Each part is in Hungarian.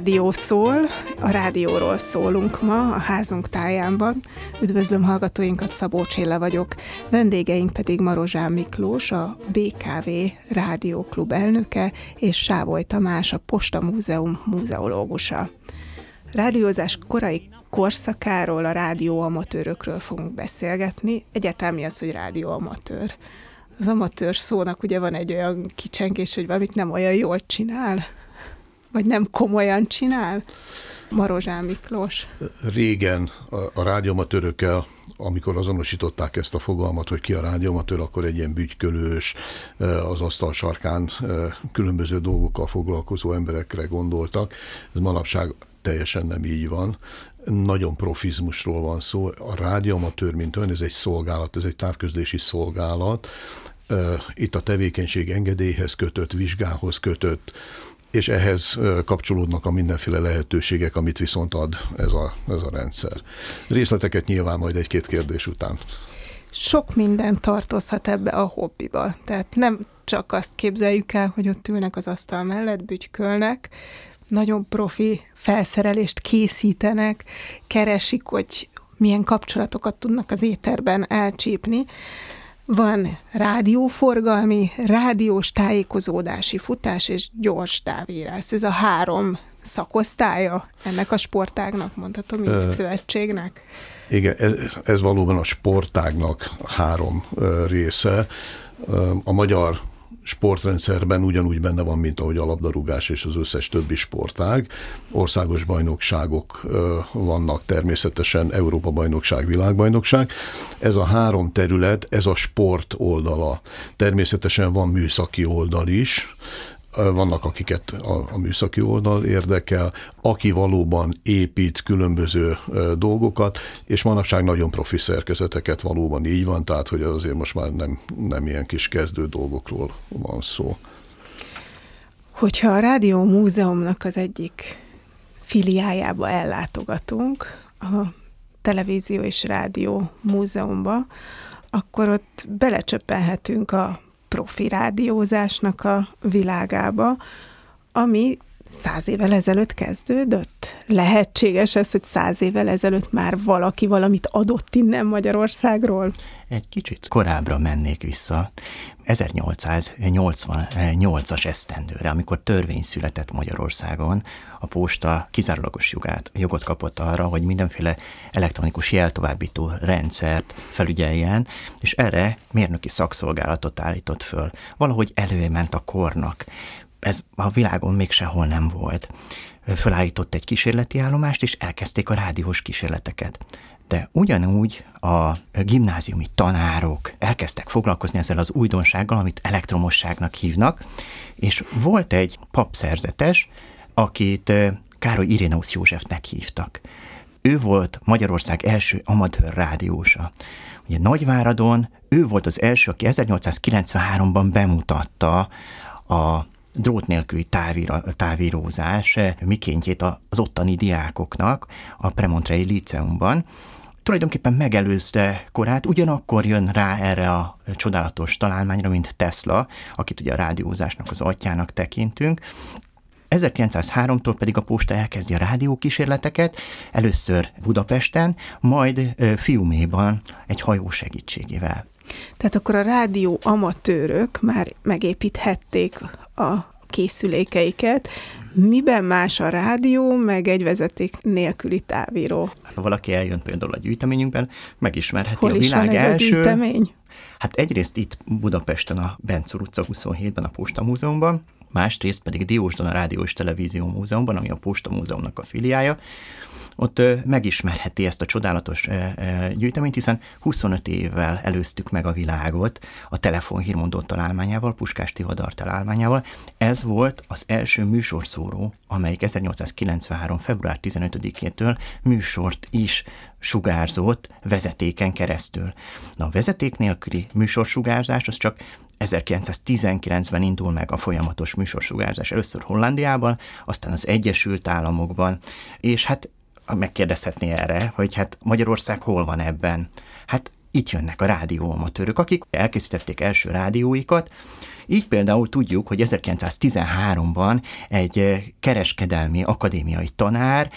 rádió szól, a rádióról szólunk ma a házunk tájánban. Üdvözlöm hallgatóinkat, Szabó Csilla vagyok. Vendégeink pedig Marozsán Miklós, a BKV Rádióklub elnöke, és Sávoly Tamás, a Posta Múzeum múzeológusa. Rádiózás korai korszakáról, a rádióamatőrökről fogunk beszélgetni. Egyáltalán az, hogy rádióamatőr? Az amatőr szónak ugye van egy olyan kicsengés, hogy valamit nem olyan jól csinál, vagy nem komolyan csinál? Marozsán Miklós. Régen a, a rádiómatőrökkel, amikor azonosították ezt a fogalmat, hogy ki a rádiómatőr, akkor egy ilyen bütykölős, az asztal sarkán különböző dolgokkal foglalkozó emberekre gondoltak. Ez manapság teljesen nem így van. Nagyon profizmusról van szó. A rádiómatőr, mint olyan, ez egy szolgálat, ez egy távközlési szolgálat. Itt a tevékenység engedélyhez kötött, vizsgához kötött, és ehhez kapcsolódnak a mindenféle lehetőségek, amit viszont ad ez a, ez a rendszer. Részleteket nyilván majd egy-két kérdés után. Sok minden tartozhat ebbe a hobbiba. Tehát nem csak azt képzeljük el, hogy ott ülnek az asztal mellett, bütykölnek, nagyon profi felszerelést készítenek, keresik, hogy milyen kapcsolatokat tudnak az éterben elcsípni, van rádióforgalmi, rádiós tájékozódási futás és gyors távírás. Ez a három szakosztálya ennek a sportágnak, mondhatom így, szövetségnek? Igen, ez, ez valóban a sportágnak három része. A magyar sportrendszerben ugyanúgy benne van, mint ahogy a labdarúgás és az összes többi sportág. Országos bajnokságok vannak természetesen, Európa bajnokság, világbajnokság. Ez a három terület, ez a sport oldala. Természetesen van műszaki oldal is, vannak, akiket a, a műszaki oldal érdekel, aki valóban épít különböző dolgokat, és manapság nagyon profi szerkezeteket valóban így van, tehát hogy azért most már nem, nem ilyen kis kezdő dolgokról van szó. Hogyha a Rádió Múzeumnak az egyik filiájába ellátogatunk, a Televízió és Rádió Múzeumba, akkor ott belecsöppenhetünk a profi rádiózásnak a világába, ami száz évvel ezelőtt kezdődött? Lehetséges ez, hogy száz évvel ezelőtt már valaki valamit adott innen Magyarországról? Egy kicsit korábbra mennék vissza. 1888-as esztendőre, amikor törvény született Magyarországon, a posta kizárólagos jogát, jogot kapott arra, hogy mindenféle elektronikus jeltovábbító rendszert felügyeljen, és erre mérnöki szakszolgálatot állított föl. Valahogy előment a kornak ez a világon még sehol nem volt. Fölállított egy kísérleti állomást, és elkezdték a rádiós kísérleteket. De ugyanúgy a gimnáziumi tanárok elkezdtek foglalkozni ezzel az újdonsággal, amit elektromosságnak hívnak, és volt egy papszerzetes, akit Károly Irénausz Józsefnek hívtak. Ő volt Magyarország első amatőr rádiósa. Ugye Nagyváradon ő volt az első, aki 1893-ban bemutatta a drót nélküli távíra, távírózás mikéntjét az ottani diákoknak a Premontrei Liceumban. Tulajdonképpen megelőzte korát, ugyanakkor jön rá erre a csodálatos találmányra, mint Tesla, akit ugye a rádiózásnak az atyának tekintünk, 1903-tól pedig a posta elkezdi a rádiókísérleteket, először Budapesten, majd Fiuméban egy hajó segítségével. Tehát akkor a rádió amatőrök már megépíthették a készülékeiket. Miben más a rádió, meg egy vezeték nélküli távíró? Ha valaki eljön például a gyűjteményünkben, megismerheti Hol a világ van ez első... a gyűjtemény? Hát egyrészt itt Budapesten a Bencur utca 27-ben a Posta Múzeumban, másrészt pedig Diósdon a Rádió és Televízió Múzeumban, ami a Posta Múzeumnak a filiája, ott megismerheti ezt a csodálatos gyűjteményt, hiszen 25 évvel előztük meg a világot a telefonhírmondó találmányával, Puskás Tivadar találmányával. Ez volt az első műsorszóró, amelyik 1893. február 15-től műsort is sugárzott vezetéken keresztül. Na a vezeték nélküli műsorsugárzás az csak 1919-ben indul meg a folyamatos műsorsugárzás, először Hollandiában, aztán az Egyesült Államokban, és hát megkérdezhetné erre, hogy hát Magyarország hol van ebben? Hát itt jönnek a rádióamatőrök, akik elkészítették első rádióikat, így például tudjuk, hogy 1913-ban egy kereskedelmi akadémiai tanár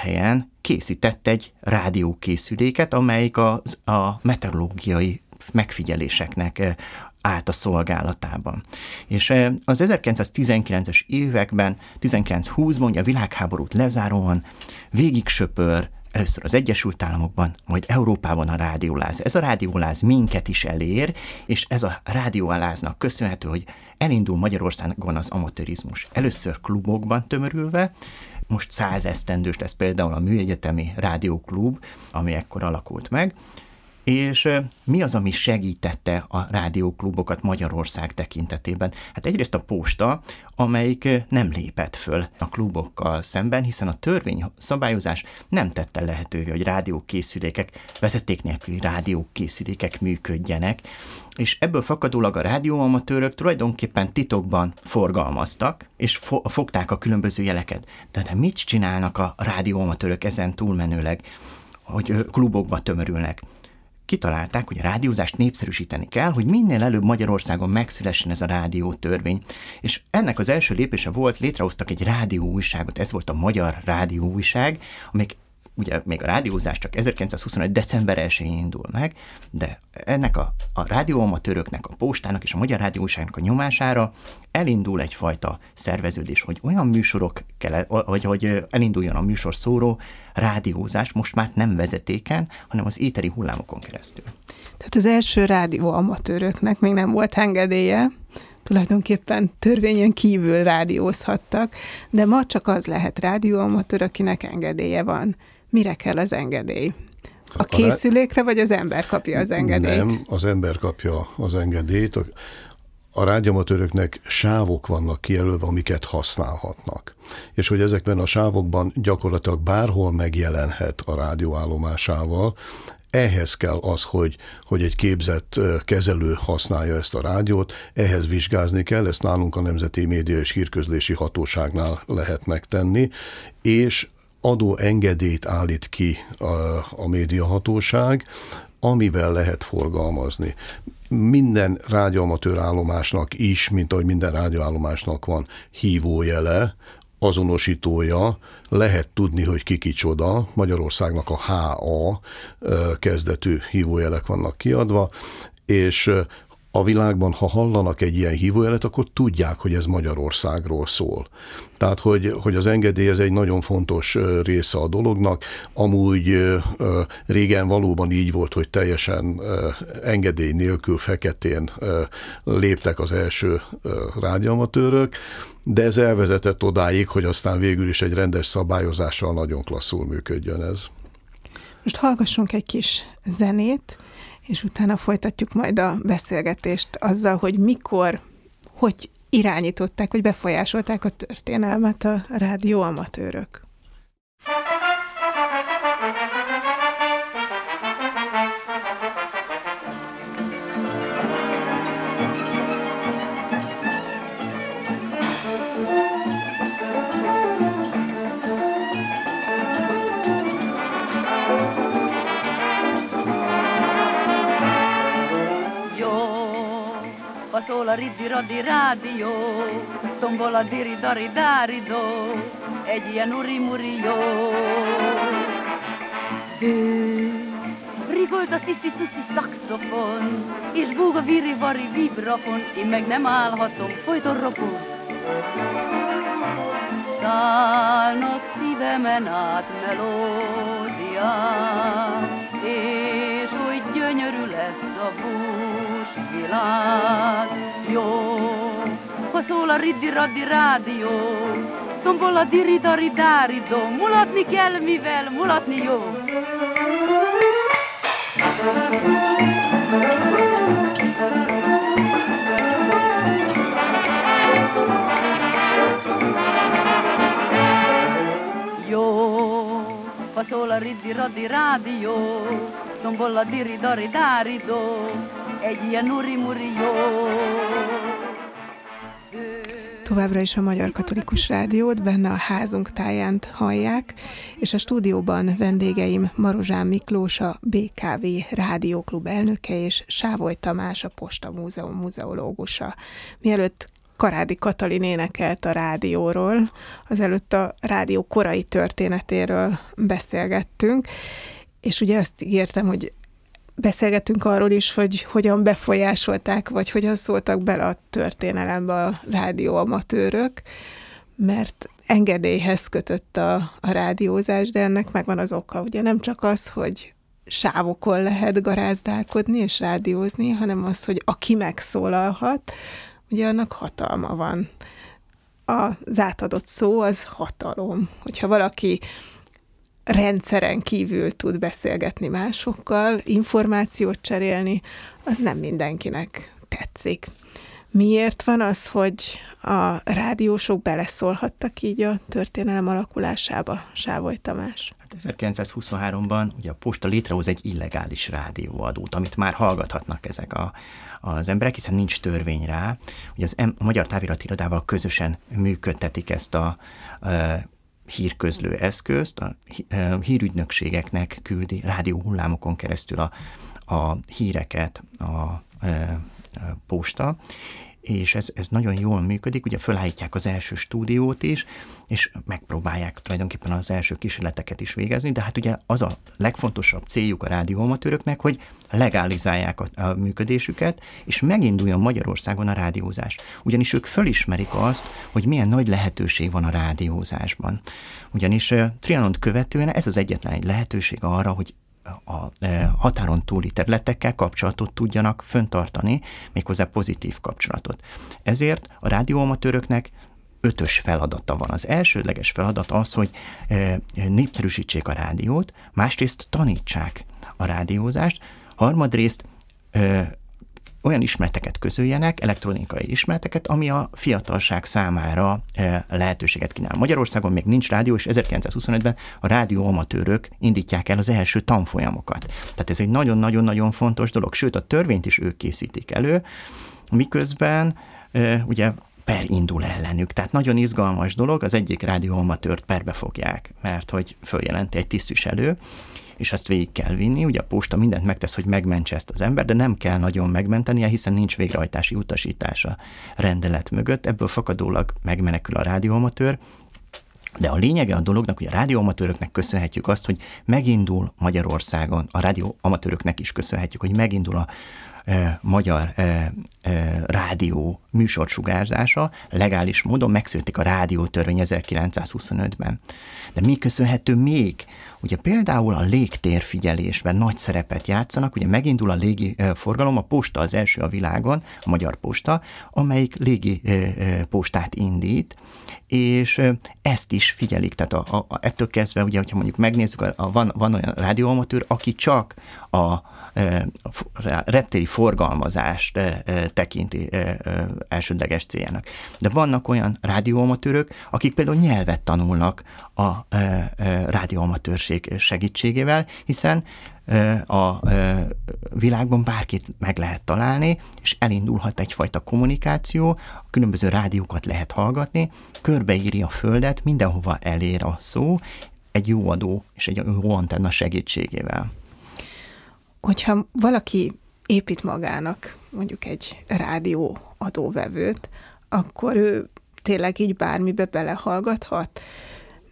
helyen készített egy rádiókészüléket, amelyik a, a meteorológiai megfigyeléseknek állt a szolgálatában. És az 1919-es években, 1920-ban, a világháborút lezáróan végig söpör először az Egyesült Államokban, majd Európában a rádióláz. Ez a rádióláz minket is elér, és ez a rádióláznak köszönhető, hogy elindul Magyarországon az amatőrizmus. Először klubokban tömörülve, most száz esztendős lesz például a Műegyetemi Rádióklub, ami ekkor alakult meg, és mi az, ami segítette a rádióklubokat Magyarország tekintetében? Hát egyrészt a posta, amelyik nem lépett föl a klubokkal szemben, hiszen a törvény szabályozás nem tette lehetővé, hogy rádiókészülékek, vezeték nélküli rádiókészülékek működjenek, és ebből fakadólag a rádióamatőrök tulajdonképpen titokban forgalmaztak, és fo- fogták a különböző jeleket. De, de mit csinálnak a rádióamatőrök ezen túlmenőleg, hogy klubokba tömörülnek? Kitalálták, hogy a rádiózást népszerűsíteni kell, hogy minél előbb Magyarországon megszülessen ez a rádiótörvény. És ennek az első lépése volt, létrehoztak egy rádióújságot, ez volt a Magyar Rádióújság, amelyik ugye még a rádiózás csak 1925. december 1 indul meg, de ennek a, a rádióamatőröknek, a postának és a Magyar Rádióságnak a nyomására elindul egyfajta szerveződés, hogy olyan műsorok kell, vagy hogy elinduljon a műsor szóró rádiózás most már nem vezetéken, hanem az éteri hullámokon keresztül. Tehát az első rádióamatőröknek még nem volt engedélye, tulajdonképpen törvényen kívül rádiózhattak, de ma csak az lehet rádióamatőr, akinek engedélye van. Mire kell az engedély? A készülékre, vagy az ember kapja az engedélyt? Nem, az ember kapja az engedélyt. A rádiamatőröknek sávok vannak kijelölve, amiket használhatnak. És hogy ezekben a sávokban gyakorlatilag bárhol megjelenhet a rádióállomásával, ehhez kell az, hogy, hogy egy képzett kezelő használja ezt a rádiót, ehhez vizsgázni kell, ezt nálunk a Nemzeti Média és Hírközlési Hatóságnál lehet megtenni, és adó engedélyt állít ki a, a médiahatóság, amivel lehet forgalmazni. Minden rádióamatőr állomásnak is, mint ahogy minden rádióállomásnak van hívójele, azonosítója, lehet tudni, hogy ki kicsoda. Magyarországnak a HA kezdetű hívójelek vannak kiadva, és a világban, ha hallanak egy ilyen hívójelet, akkor tudják, hogy ez Magyarországról szól. Tehát, hogy, hogy az engedély ez egy nagyon fontos része a dolognak. Amúgy régen valóban így volt, hogy teljesen engedély nélkül feketén léptek az első rádiamatőrök, de ez elvezetett odáig, hogy aztán végül is egy rendes szabályozással nagyon klasszul működjön ez. Most hallgassunk egy kis zenét, és utána folytatjuk majd a beszélgetést azzal, hogy mikor, hogy irányították, vagy befolyásolták a történelmet a rádióamatőrök. szól a riddi raddi rádió, tombol a diri dari dáridó, egy ilyen uri muri jó. Rigolt a sziszi sziszi szaxofon, és búg a viri vari vibrafon, én meg nem állhatom, folyton ropog. Szállnak szívemen át melódiák, és hogy gyönyörű lesz a bús világ. Jó, ha szól a riddi-raddi rádió, tombol a diri-dari dáridó, mulatni kell, mivel mulatni jó. szól a riddi raddi rádió, tombolla diri dari dáridó, egy ilyen uri-muri jó. Továbbra is a Magyar Katolikus Rádiót benne a házunk táján hallják, és a stúdióban vendégeim Marozsán Miklós, a BKV Rádióklub elnöke, és Sávoly Tamás, a Posta Múzeum muzeológusa. Mielőtt Karádi Katalin énekelt a rádióról, azelőtt a rádió korai történetéről beszélgettünk, és ugye azt ígértem, hogy beszélgetünk arról is, hogy hogyan befolyásolták, vagy hogyan szóltak bele a történelembe a rádióamatőrök, mert engedélyhez kötött a, a rádiózás, de ennek megvan az oka. Ugye nem csak az, hogy sávokon lehet garázdálkodni és rádiózni, hanem az, hogy aki megszólalhat, ugye annak hatalma van. Az átadott szó az hatalom. Hogyha valaki rendszeren kívül tud beszélgetni másokkal, információt cserélni, az nem mindenkinek tetszik. Miért van az, hogy a rádiósok beleszólhattak így a történelem alakulásába, Sávoly Tamás? Hát 1923-ban ugye a posta létrehoz egy illegális rádióadót, amit már hallgathatnak ezek a, az emberek, hiszen nincs törvény rá. Ugye az a Magyar Távirati Irodával közösen működtetik ezt a, a hírközlő eszközt, a hírügynökségeknek küldi rádió hullámokon keresztül a, a híreket a, a, posta, és ez, ez nagyon jól működik, ugye fölállítják az első stúdiót is, és megpróbálják tulajdonképpen az első kísérleteket is végezni, de hát ugye az a legfontosabb céljuk a rádióamatőröknek, hogy legalizálják a, a működésüket, és meginduljon Magyarországon a rádiózás. Ugyanis ők fölismerik azt, hogy milyen nagy lehetőség van a rádiózásban. Ugyanis uh, Trianont követően ez az egyetlen egy lehetőség arra, hogy a e, határon túli területekkel kapcsolatot tudjanak föntartani, méghozzá pozitív kapcsolatot. Ezért a rádióamatőröknek ötös feladata van. Az elsődleges feladat az, hogy e, népszerűsítsék a rádiót, másrészt tanítsák a rádiózást, harmadrészt e, olyan ismereteket közöljenek, elektronikai ismereteket, ami a fiatalság számára eh, lehetőséget kínál. Magyarországon még nincs rádió, és 1925-ben a rádió amatőrök indítják el az első tanfolyamokat. Tehát ez egy nagyon-nagyon-nagyon fontos dolog, sőt a törvényt is ők készítik elő, miközben eh, ugye per indul ellenük. Tehát nagyon izgalmas dolog, az egyik rádióamatőrt perbe fogják, mert hogy följelenti egy tisztviselő, és ezt végig kell vinni. Ugye a posta mindent megtesz, hogy megmentse ezt az ember, de nem kell nagyon megmentenie, hiszen nincs végrehajtási utasítása rendelet mögött. Ebből fakadólag megmenekül a rádióamatőr, de a lényege a dolognak, hogy a rádióamatőröknek köszönhetjük azt, hogy megindul Magyarországon, a rádióamatőröknek is köszönhetjük, hogy megindul a e, magyar e, e, rádió műsorsugárzása legális módon megszületik a rádiótörvény 1925-ben. De mi köszönhető még Ugye például a légtérfigyelésben nagy szerepet játszanak, ugye megindul a légi forgalom, a posta az első a világon, a magyar posta, amelyik légi postát indít, és ezt is figyelik, tehát a, a, ettől kezdve, ugye, hogyha mondjuk megnézzük, a, a, van, van olyan rádióamatőr, aki csak a reptéri forgalmazást tekinti elsődleges céljának. De vannak olyan rádióamatőrök, akik például nyelvet tanulnak a rádióamatőrség segítségével, hiszen a világban bárkit meg lehet találni, és elindulhat egyfajta kommunikáció, a különböző rádiókat lehet hallgatni, körbeíri a földet, mindenhova elér a szó, egy jó adó és egy jó antenna segítségével hogyha valaki épít magának mondjuk egy rádió adóvevőt, akkor ő tényleg így bármibe belehallgathat?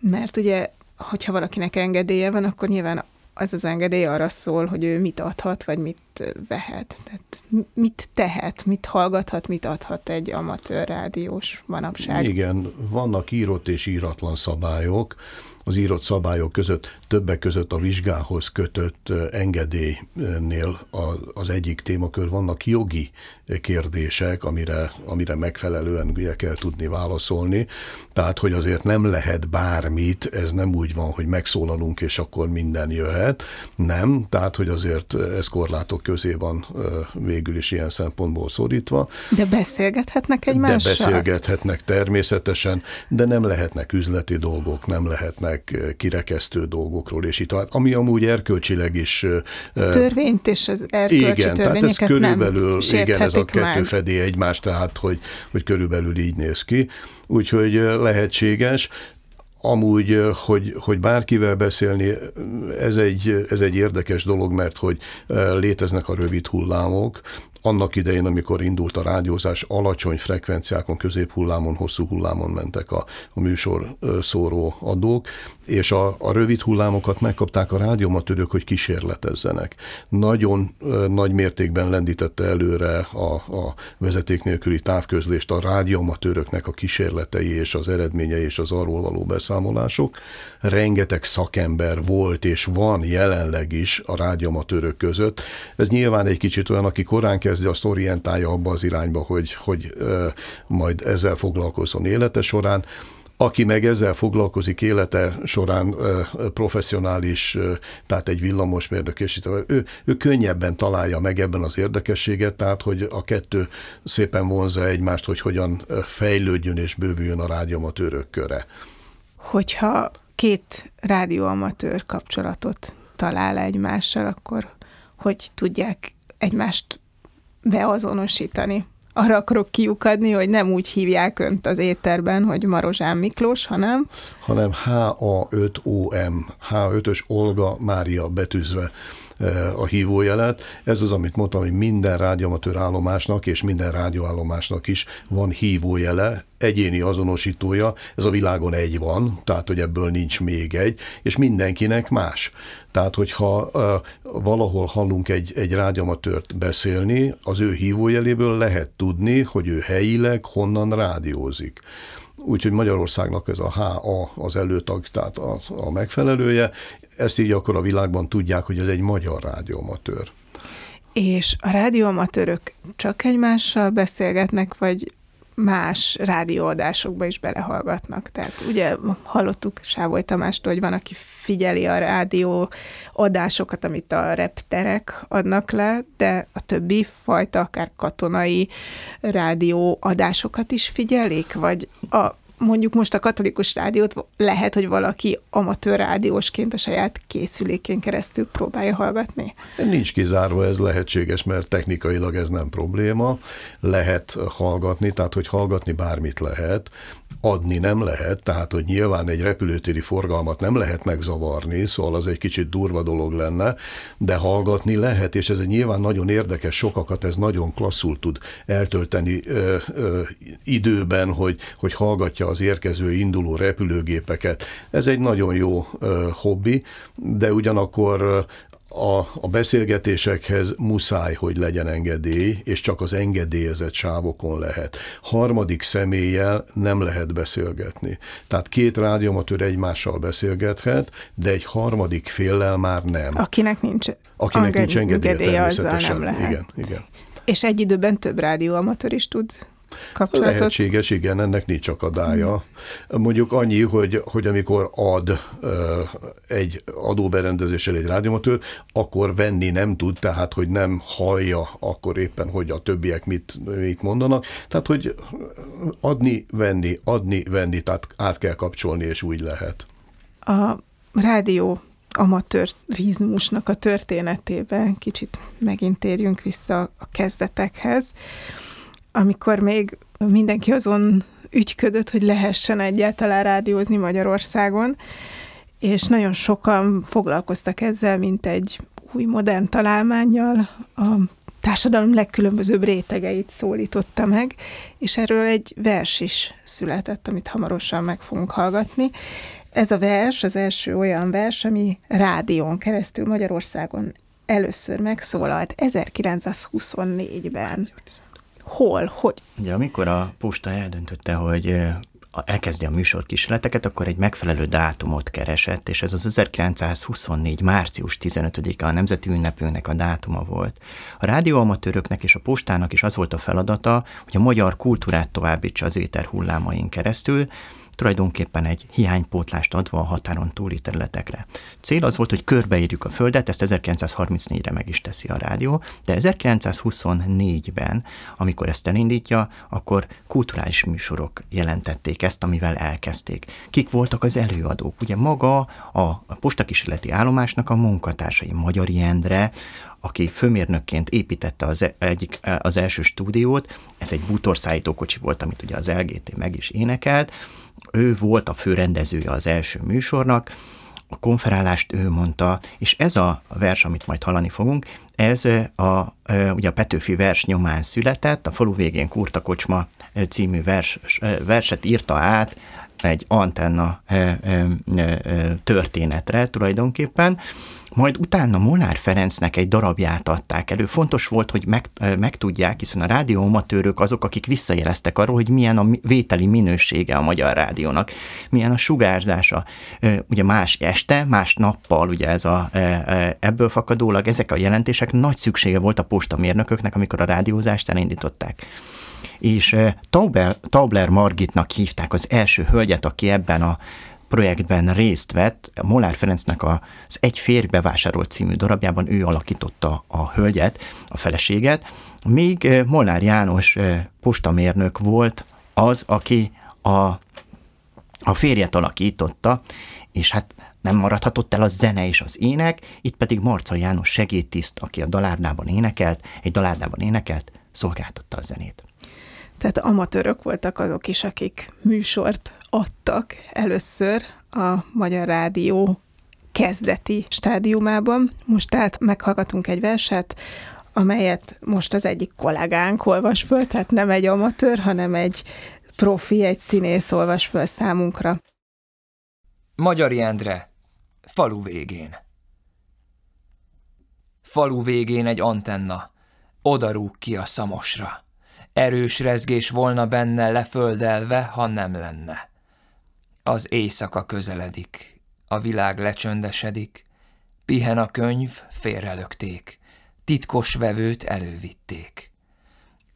Mert ugye, hogyha valakinek engedélye van, akkor nyilván az az engedély arra szól, hogy ő mit adhat, vagy mit vehet. Tehát mit tehet, mit hallgathat, mit adhat egy amatőr rádiós manapság. Igen, vannak írott és íratlan szabályok, az írott szabályok között, többek között a vizsgához kötött engedélynél az egyik témakör vannak jogi kérdések, amire, amire megfelelően ugye kell tudni válaszolni. Tehát, hogy azért nem lehet bármit, ez nem úgy van, hogy megszólalunk, és akkor minden jöhet. Nem, tehát, hogy azért ez korlátok közé van végül is ilyen szempontból szorítva. De beszélgethetnek egymással? De beszélgethetnek természetesen, de nem lehetnek üzleti dolgok, nem lehetnek kirekesztő dolgok, jogokról, és itt, ami amúgy erkölcsileg is... Törvényt és az erkölcsi igen, tehát ez körülbelül, igen, ez a kettő meg. fedi egymást, tehát hogy, hogy körülbelül így néz ki. Úgyhogy lehetséges. Amúgy, hogy, hogy bárkivel beszélni, ez egy, ez egy érdekes dolog, mert hogy léteznek a rövid hullámok, annak idején, amikor indult a rádiózás, alacsony frekvenciákon, középhullámon, hosszú hullámon mentek a, a műsor szóró adók, és a, a rövid hullámokat megkapták a rádiómatőrök, hogy kísérletezzenek. Nagyon nagy mértékben lendítette előre a, a vezeték nélküli távközlést a rádiómatőröknek a kísérletei és az eredményei és az arról való beszámolások. Rengeteg szakember volt és van jelenleg is a rádiómatőrök között. Ez nyilván egy kicsit olyan, aki korán kezdi, azt orientálja abba az irányba, hogy, hogy majd ezzel foglalkozzon élete során aki meg ezzel foglalkozik élete során professzionális, tehát egy villamosmérnök, és ő, ő könnyebben találja meg ebben az érdekességet, tehát hogy a kettő szépen vonza egymást, hogy hogyan fejlődjön és bővüljön a rádióamatőrök köre. Hogyha két rádióamatőr kapcsolatot talál egymással, akkor hogy tudják egymást beazonosítani? Arra akarok kiukadni, hogy nem úgy hívják önt az étterben, hogy Marozsán Miklós, hanem... Hanem HA5OM, H5-ös Olga Mária betűzve a hívójelet. Ez az, amit mondtam, hogy minden rádióamatőr állomásnak és minden rádióállomásnak is van hívójele, egyéni azonosítója, ez a világon egy van, tehát hogy ebből nincs még egy, és mindenkinek más. Tehát, hogyha uh, valahol hallunk egy, egy rádiamatört beszélni, az ő hívójeléből lehet tudni, hogy ő helyileg honnan rádiózik. Úgyhogy Magyarországnak ez a HA az előtag, tehát a, a megfelelője. Ezt így akkor a világban tudják, hogy ez egy magyar rádióamatőr. És a rádióamatőrök csak egymással beszélgetnek, vagy más rádióadásokba is belehallgatnak. Tehát ugye hallottuk Sávoly Tamástól, hogy van, aki figyeli a rádió adásokat, amit a repterek adnak le, de a többi fajta, akár katonai rádió adásokat is figyelik, vagy a mondjuk most a katolikus rádiót lehet, hogy valaki amatőr rádiósként a saját készülékén keresztül próbálja hallgatni? Nincs kizárva, ez lehetséges, mert technikailag ez nem probléma. Lehet hallgatni, tehát hogy hallgatni bármit lehet, adni nem lehet, tehát hogy nyilván egy repülőtéri forgalmat nem lehet megzavarni, szóval az egy kicsit durva dolog lenne, de hallgatni lehet, és ez nyilván nagyon érdekes, sokakat ez nagyon klasszul tud eltölteni ö, ö, időben, hogy, hogy hallgatja az érkező, induló repülőgépeket. Ez egy nagyon jó ö, hobbi, de ugyanakkor a, a beszélgetésekhez muszáj, hogy legyen engedély, és csak az engedélyezett sávokon lehet. Harmadik személlyel nem lehet beszélgetni. Tehát két rádiómatőr egymással beszélgethet, de egy harmadik féllel már nem. Akinek nincs, Akinek nincs engedélye, engedélye természetesen. nem lehet. Igen, igen. És egy időben több rádióamatőr is tud kapcsolatot? Lehetséges, igen, ennek nincs akadálya. Mondjuk annyi, hogy, hogy amikor ad egy adóberendezéssel egy rádiómatőr, akkor venni nem tud, tehát hogy nem hallja akkor éppen, hogy a többiek mit, mit mondanak. Tehát, hogy adni, venni, adni, venni, tehát át kell kapcsolni, és úgy lehet. A rádió amatőrizmusnak a történetében kicsit megint térjünk vissza a kezdetekhez amikor még mindenki azon ügyködött, hogy lehessen egyáltalán rádiózni Magyarországon, és nagyon sokan foglalkoztak ezzel, mint egy új modern találmányjal, a társadalom legkülönbözőbb rétegeit szólította meg, és erről egy vers is született, amit hamarosan meg fogunk hallgatni. Ez a vers az első olyan vers, ami rádión keresztül Magyarországon először megszólalt 1924-ben hol, hogy? Ugye amikor a posta eldöntötte, hogy elkezdi a műsorkísérleteket, akkor egy megfelelő dátumot keresett, és ez az 1924. március 15-a a Nemzeti Ünnepünknek a dátuma volt. A rádióamatőröknek és a postának is az volt a feladata, hogy a magyar kultúrát továbbítsa az éter hullámain keresztül, tulajdonképpen egy hiánypótlást adva a határon túli területekre. Cél az volt, hogy körbeírjuk a Földet, ezt 1934-re meg is teszi a rádió, de 1924-ben, amikor ezt elindítja, akkor kulturális műsorok jelentették ezt, amivel elkezdték. Kik voltak az előadók? Ugye maga a postakísérleti állomásnak a munkatársai, Magyari Endre, aki főmérnökként építette az, e- egyik, e- az első stúdiót, ez egy bútorszállítókocsi volt, amit ugye az LGT meg is énekelt, ő volt a fő rendezője az első műsornak, a konferálást ő mondta, és ez a vers, amit majd hallani fogunk, ez a, ugye a Petőfi vers nyomán született, a falu végén Kurta Kocsma című vers, verset írta át egy antenna történetre tulajdonképpen, majd utána Molnár Ferencnek egy darabját adták elő. Fontos volt, hogy meg, megtudják, hiszen a rádióamatőrök azok, akik visszajeleztek arról, hogy milyen a vételi minősége a magyar rádiónak, milyen a sugárzása. Ugye más este, más nappal, ugye ez a, ebből fakadólag ezek a jelentések nagy szüksége volt a postamérnököknek, amikor a rádiózást elindították és Taubler, Taubler Margitnak hívták az első hölgyet, aki ebben a projektben részt vett, Molár Ferencnek az Egy férj bevásárolt című darabjában ő alakította a hölgyet, a feleséget, míg eh, Molnár János eh, postamérnök volt az, aki a, a férjet alakította, és hát nem maradhatott el a zene és az ének, itt pedig Marca János segédtiszt, aki a dalárdában énekelt, egy dalárdában énekelt, szolgáltatta a zenét. Tehát amatőrök voltak azok is, akik műsort adtak először a Magyar Rádió kezdeti stádiumában. Most tehát meghallgatunk egy verset, amelyet most az egyik kollégánk olvas föl, tehát nem egy amatőr, hanem egy profi, egy színész olvas föl számunkra. Magyari Endre, falu végén. Falu végén egy antenna, oda rúg ki a szamosra. Erős rezgés volna benne leföldelve, ha nem lenne. Az éjszaka közeledik, a világ lecsöndesedik, pihen a könyv, félrelökték, titkos vevőt elővitték.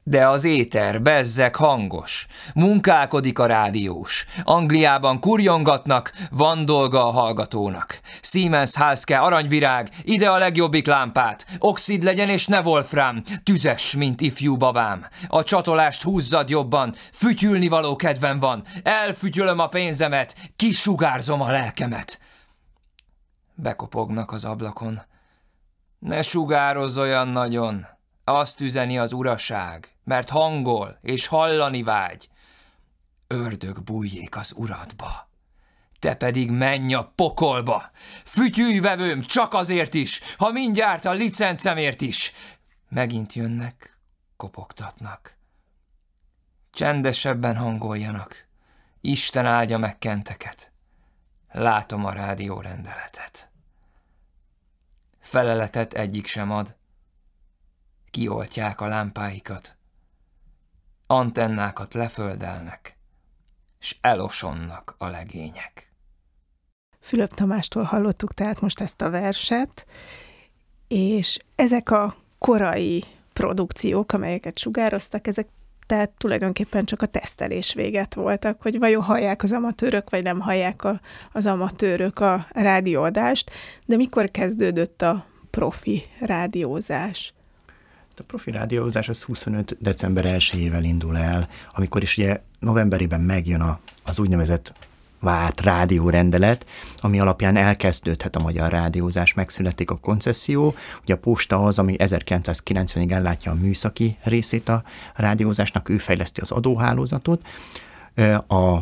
De az éter, bezzek hangos, munkálkodik a rádiós. Angliában kurjongatnak, van dolga a hallgatónak. Siemens Halske aranyvirág, ide a legjobbik lámpát. Oxid legyen és ne wolfram, tüzes, mint ifjú babám. A csatolást húzzad jobban, fütyülni való kedvem van. Elfütyülöm a pénzemet, kisugárzom a lelkemet. Bekopognak az ablakon. Ne sugározz olyan nagyon, azt üzeni az uraság mert hangol és hallani vágy. Ördög bújjék az uradba. Te pedig menj a pokolba! Fütyülj vevőm csak azért is, ha mindjárt a licencemért is! Megint jönnek, kopogtatnak. Csendesebben hangoljanak. Isten áldja meg kenteket. Látom a rádiórendeletet. Feleletet egyik sem ad. Kioltják a lámpáikat antennákat leföldelnek, és elosonnak a legények. Fülöp Tamástól hallottuk tehát most ezt a verset, és ezek a korai produkciók, amelyeket sugároztak, ezek tehát tulajdonképpen csak a tesztelés véget voltak, hogy vajon hallják az amatőrök, vagy nem hallják a, az amatőrök a rádióadást, de mikor kezdődött a profi rádiózás? A profi rádiózás az 25. december 1-ével indul el, amikor is ugye novemberiben megjön a, az úgynevezett várt rádiórendelet, ami alapján elkezdődhet a magyar rádiózás, megszületik a koncesszió. Ugye a posta az, ami 1990-ig ellátja a műszaki részét a rádiózásnak, ő fejleszti az adóhálózatot. A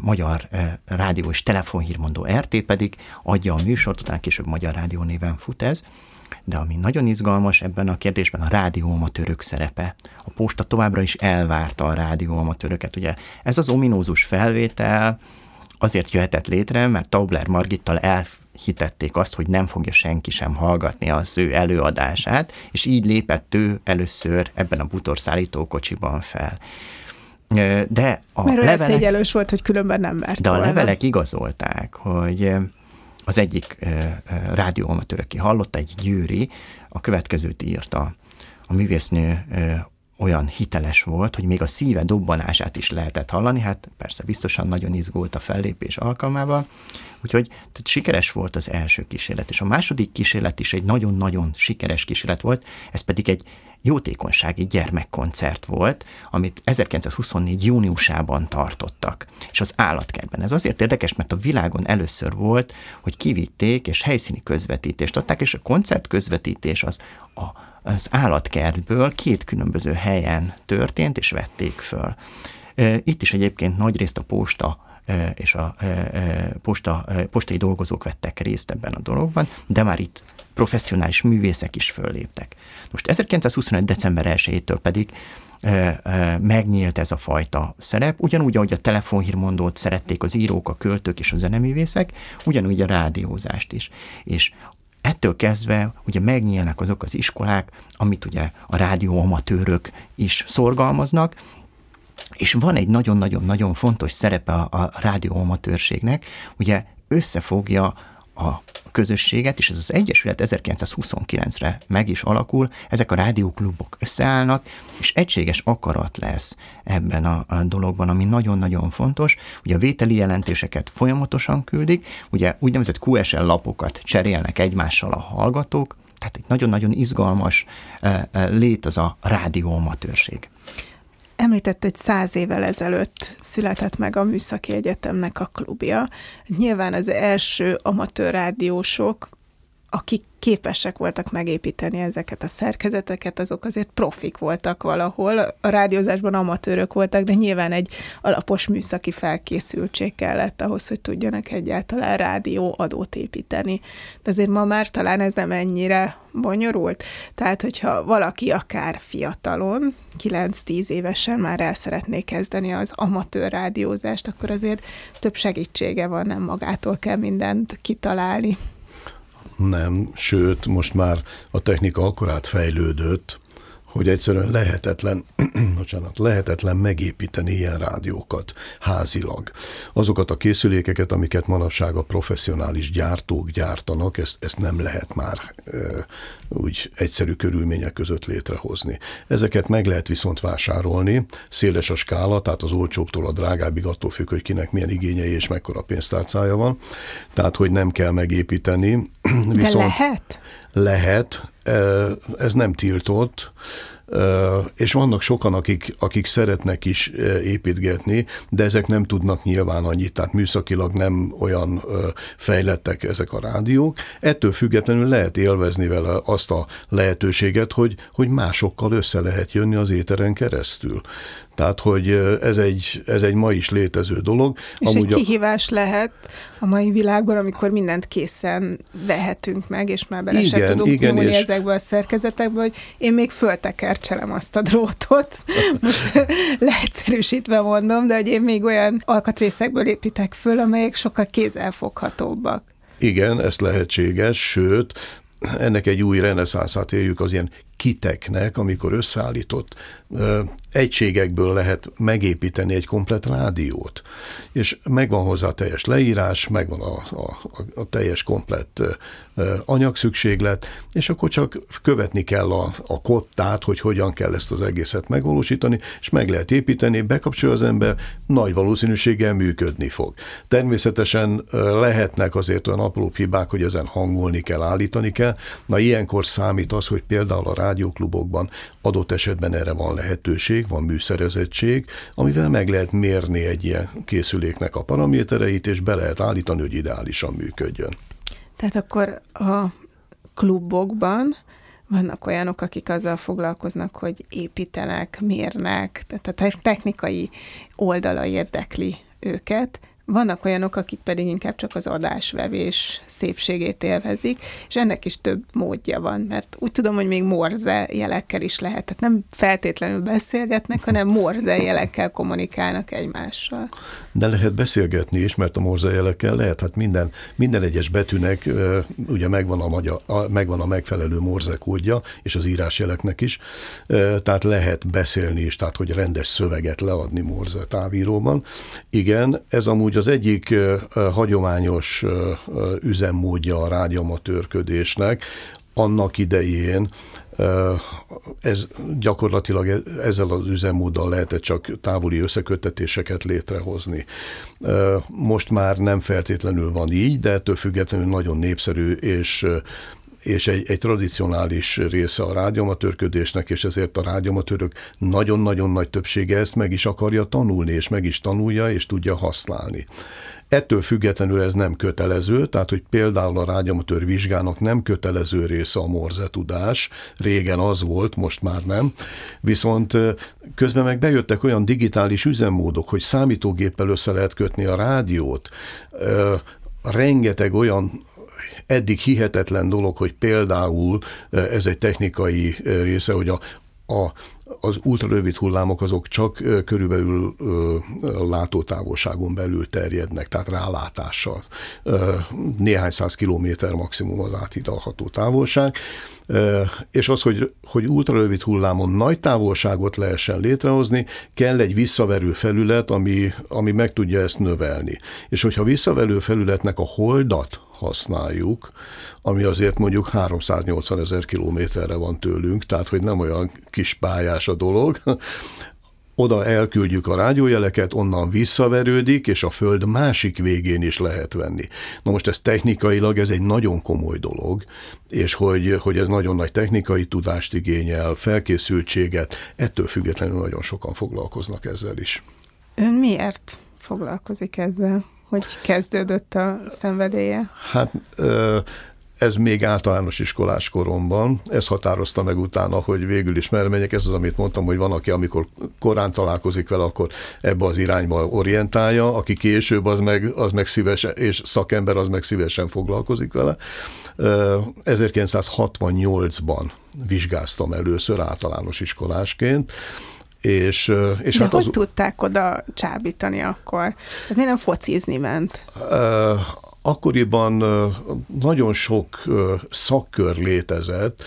Magyar Rádió és Telefonhírmondó RT pedig adja a műsort, utána később Magyar Rádió néven fut ez de ami nagyon izgalmas ebben a kérdésben a rádióamatőrök szerepe. A posta továbbra is elvárta a rádióamatőröket. Ugye ez az ominózus felvétel azért jöhetett létre, mert Taubler Margittal elhitették azt, hogy nem fogja senki sem hallgatni az ő előadását, és így lépett ő először ebben a butorszállító kocsiban fel. De a Mert levelek, volt, hogy különben nem mert De volna. a levelek igazolták, hogy az egyik rádióamatőr, aki hallotta, egy győri, a következőt írta. A művésznő olyan hiteles volt, hogy még a szíve dobbanását is lehetett hallani, hát persze biztosan nagyon izgult a fellépés alkalmával, úgyhogy tehát sikeres volt az első kísérlet, és a második kísérlet is egy nagyon-nagyon sikeres kísérlet volt, ez pedig egy jótékonysági gyermekkoncert volt, amit 1924. júniusában tartottak, és az állatkertben. Ez azért érdekes, mert a világon először volt, hogy kivitték és helyszíni közvetítést adták, és a koncert közvetítés az a az állatkertből két különböző helyen történt, és vették föl. Itt is egyébként nagyrészt a posta és a posta, postai dolgozók vettek részt ebben a dologban, de már itt professzionális művészek is fölléptek. Most 1925. december 1-től pedig megnyílt ez a fajta szerep, ugyanúgy, ahogy a telefonhírmondót szerették az írók, a költők és a zeneművészek, ugyanúgy a rádiózást is. És ettől kezdve ugye megnyílnak azok az iskolák, amit ugye a rádióamatőrök is szorgalmaznak, és van egy nagyon-nagyon-nagyon fontos szerepe a, a rádióamatőrségnek, ugye összefogja a közösséget, és ez az Egyesület 1929-re meg is alakul, ezek a rádióklubok összeállnak, és egységes akarat lesz ebben a, a dologban, ami nagyon-nagyon fontos. Ugye a vételi jelentéseket folyamatosan küldik, ugye úgynevezett QSL lapokat cserélnek egymással a hallgatók, tehát egy nagyon-nagyon izgalmas e, e, lét az a rádióamatőrség. Említett, hogy száz évvel ezelőtt született meg a Műszaki Egyetemnek a klubja. Nyilván az első amatőr rádiósok, akik képesek voltak megépíteni ezeket a szerkezeteket, azok azért profik voltak valahol. A rádiózásban amatőrök voltak, de nyilván egy alapos műszaki felkészültség kellett ahhoz, hogy tudjanak egyáltalán rádió adót építeni. De azért ma már talán ez nem ennyire bonyolult. Tehát, hogyha valaki akár fiatalon, 9-10 évesen már el szeretné kezdeni az amatőr rádiózást, akkor azért több segítsége van, nem magától kell mindent kitalálni nem, sőt, most már a technika akkorát fejlődött, hogy egyszerűen lehetetlen, bocsánat, lehetetlen megépíteni ilyen rádiókat házilag. Azokat a készülékeket, amiket manapság a professzionális gyártók gyártanak, ezt, ezt nem lehet már e, úgy egyszerű körülmények között létrehozni. Ezeket meg lehet viszont vásárolni, széles a skála, tehát az olcsóbbtól a drágábbig attól függ, hogy kinek milyen igényei és mekkora pénztárcája van. Tehát, hogy nem kell megépíteni. Viszont De lehet? Lehet, ez nem tiltott, és vannak sokan, akik, akik szeretnek is építgetni, de ezek nem tudnak nyilván annyit, tehát műszakilag nem olyan fejlettek ezek a rádiók. Ettől függetlenül lehet élvezni vele azt a lehetőséget, hogy, hogy másokkal össze lehet jönni az éteren keresztül. Tehát, hogy ez egy, ez egy ma is létező dolog. És Amúgy egy kihívás a... lehet a mai világban, amikor mindent készen vehetünk meg, és már bele igen, sem tudunk igen, nyúlni és... ezekből a szerkezetekből, hogy én még föltekercselem azt a drótot. Most leegyszerűsítve mondom, de hogy én még olyan alkatrészekből építek föl, amelyek sokkal kézzelfoghatóbbak. Igen, ez lehetséges, sőt, ennek egy új reneszánszát éljük az ilyen kiteknek, amikor összeállított egységekből lehet megépíteni egy komplet rádiót. És megvan hozzá a teljes leírás, megvan a, a, a teljes komplett ö, anyagszükséglet, és akkor csak követni kell a, a kottát, hogy hogyan kell ezt az egészet megvalósítani, és meg lehet építeni, bekapcsolja az ember, nagy valószínűséggel működni fog. Természetesen lehetnek azért olyan apró hibák, hogy ezen hangolni kell, állítani kell. Na ilyenkor számít az, hogy például a rádióklubokban adott esetben erre van lehetőség, van műszerezettség, amivel meg lehet mérni egy ilyen készüléknek a paramétereit, és be lehet állítani, hogy ideálisan működjön. Tehát akkor a klubokban vannak olyanok, akik azzal foglalkoznak, hogy építenek, mérnek, tehát a technikai oldala érdekli őket, vannak olyanok, akik pedig inkább csak az adásvevés szépségét élvezik, és ennek is több módja van, mert úgy tudom, hogy még morze jelekkel is lehet, tehát nem feltétlenül beszélgetnek, hanem morze jelekkel kommunikálnak egymással. De lehet beszélgetni is, mert a morze jelekkel lehet, hát minden, minden egyes betűnek ugye megvan a, magyar, megvan a megfelelő morze kódja, és az írásjeleknek is, tehát lehet beszélni is, tehát hogy rendes szöveget leadni morze távíróban. Igen, ez amúgy hogy az egyik hagyományos üzemmódja a rádiamatőrködésnek, annak idején ez gyakorlatilag e, ezzel az üzemmóddal lehetett csak távoli összeköttetéseket létrehozni. Most már nem feltétlenül van így, de ettől függetlenül nagyon népszerű és és egy, egy tradicionális része a rádiamatőrködésnek, és ezért a rádiamatőrök nagyon-nagyon nagy többsége ezt meg is akarja tanulni, és meg is tanulja, és tudja használni. Ettől függetlenül ez nem kötelező, tehát hogy például a rágyamatőr vizsgának nem kötelező része a morze tudás, régen az volt, most már nem, viszont közben meg bejöttek olyan digitális üzemmódok, hogy számítógéppel össze lehet kötni a rádiót, rengeteg olyan eddig hihetetlen dolog, hogy például ez egy technikai része, hogy a, a az ultrarövid hullámok azok csak körülbelül látótávolságon belül terjednek, tehát rálátással. Néhány száz kilométer maximum az áthidalható távolság, és az, hogy, hogy ultrarövid hullámon nagy távolságot lehessen létrehozni, kell egy visszaverő felület, ami, ami meg tudja ezt növelni. És hogyha visszaverő felületnek a holdat használjuk, ami azért mondjuk 380 ezer kilométerre van tőlünk, tehát hogy nem olyan kis pályás a dolog, oda elküldjük a rádiójeleket, onnan visszaverődik, és a föld másik végén is lehet venni. Na most ez technikailag ez egy nagyon komoly dolog, és hogy, hogy ez nagyon nagy technikai tudást igényel, felkészültséget, ettől függetlenül nagyon sokan foglalkoznak ezzel is. Ön miért foglalkozik ezzel? Hogy kezdődött a szenvedélye? Hát ez még általános iskolás koromban, ez határozta meg utána, hogy végül is merre megyek, ez az, amit mondtam, hogy van, aki amikor korán találkozik vele, akkor ebbe az irányba orientálja, aki később, az meg, az meg szívesen, és szakember, az meg szívesen foglalkozik vele. 1968-ban vizsgáztam először általános iskolásként, és, és De hát hogy az... tudták oda csábítani akkor? Tehát miért nem focizni ment? Akkoriban nagyon sok szakkör létezett,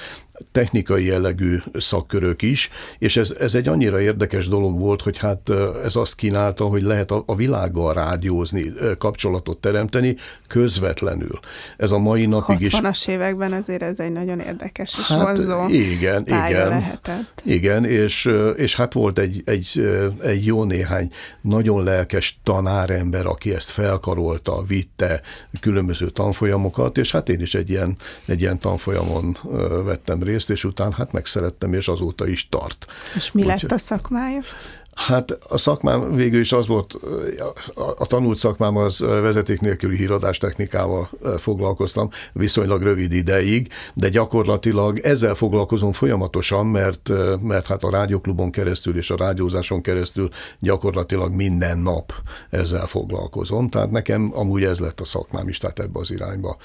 technikai jellegű szakkörök is, és ez, ez egy annyira érdekes dolog volt, hogy hát ez azt kínálta, hogy lehet a, a világgal rádiózni, kapcsolatot teremteni közvetlenül. Ez a mai napig is... 60-as években azért ez egy nagyon érdekes és hát, vonzó igen, igen, lehetett. Igen, és, és hát volt egy, egy, egy jó néhány nagyon lelkes tanárember, aki ezt felkarolta, vitte különböző tanfolyamokat, és hát én is egy ilyen, egy ilyen tanfolyamon vettem részt, és utána hát megszerettem, és azóta is tart. És mi Úgy, lett a szakmája? Hát a szakmám végül is az volt, a tanult szakmám az vezeték nélküli híradás technikával foglalkoztam viszonylag rövid ideig, de gyakorlatilag ezzel foglalkozom folyamatosan, mert, mert hát a rádióklubon keresztül és a rádiózáson keresztül gyakorlatilag minden nap ezzel foglalkozom. Tehát nekem amúgy ez lett a szakmám is, tehát ebbe az irányba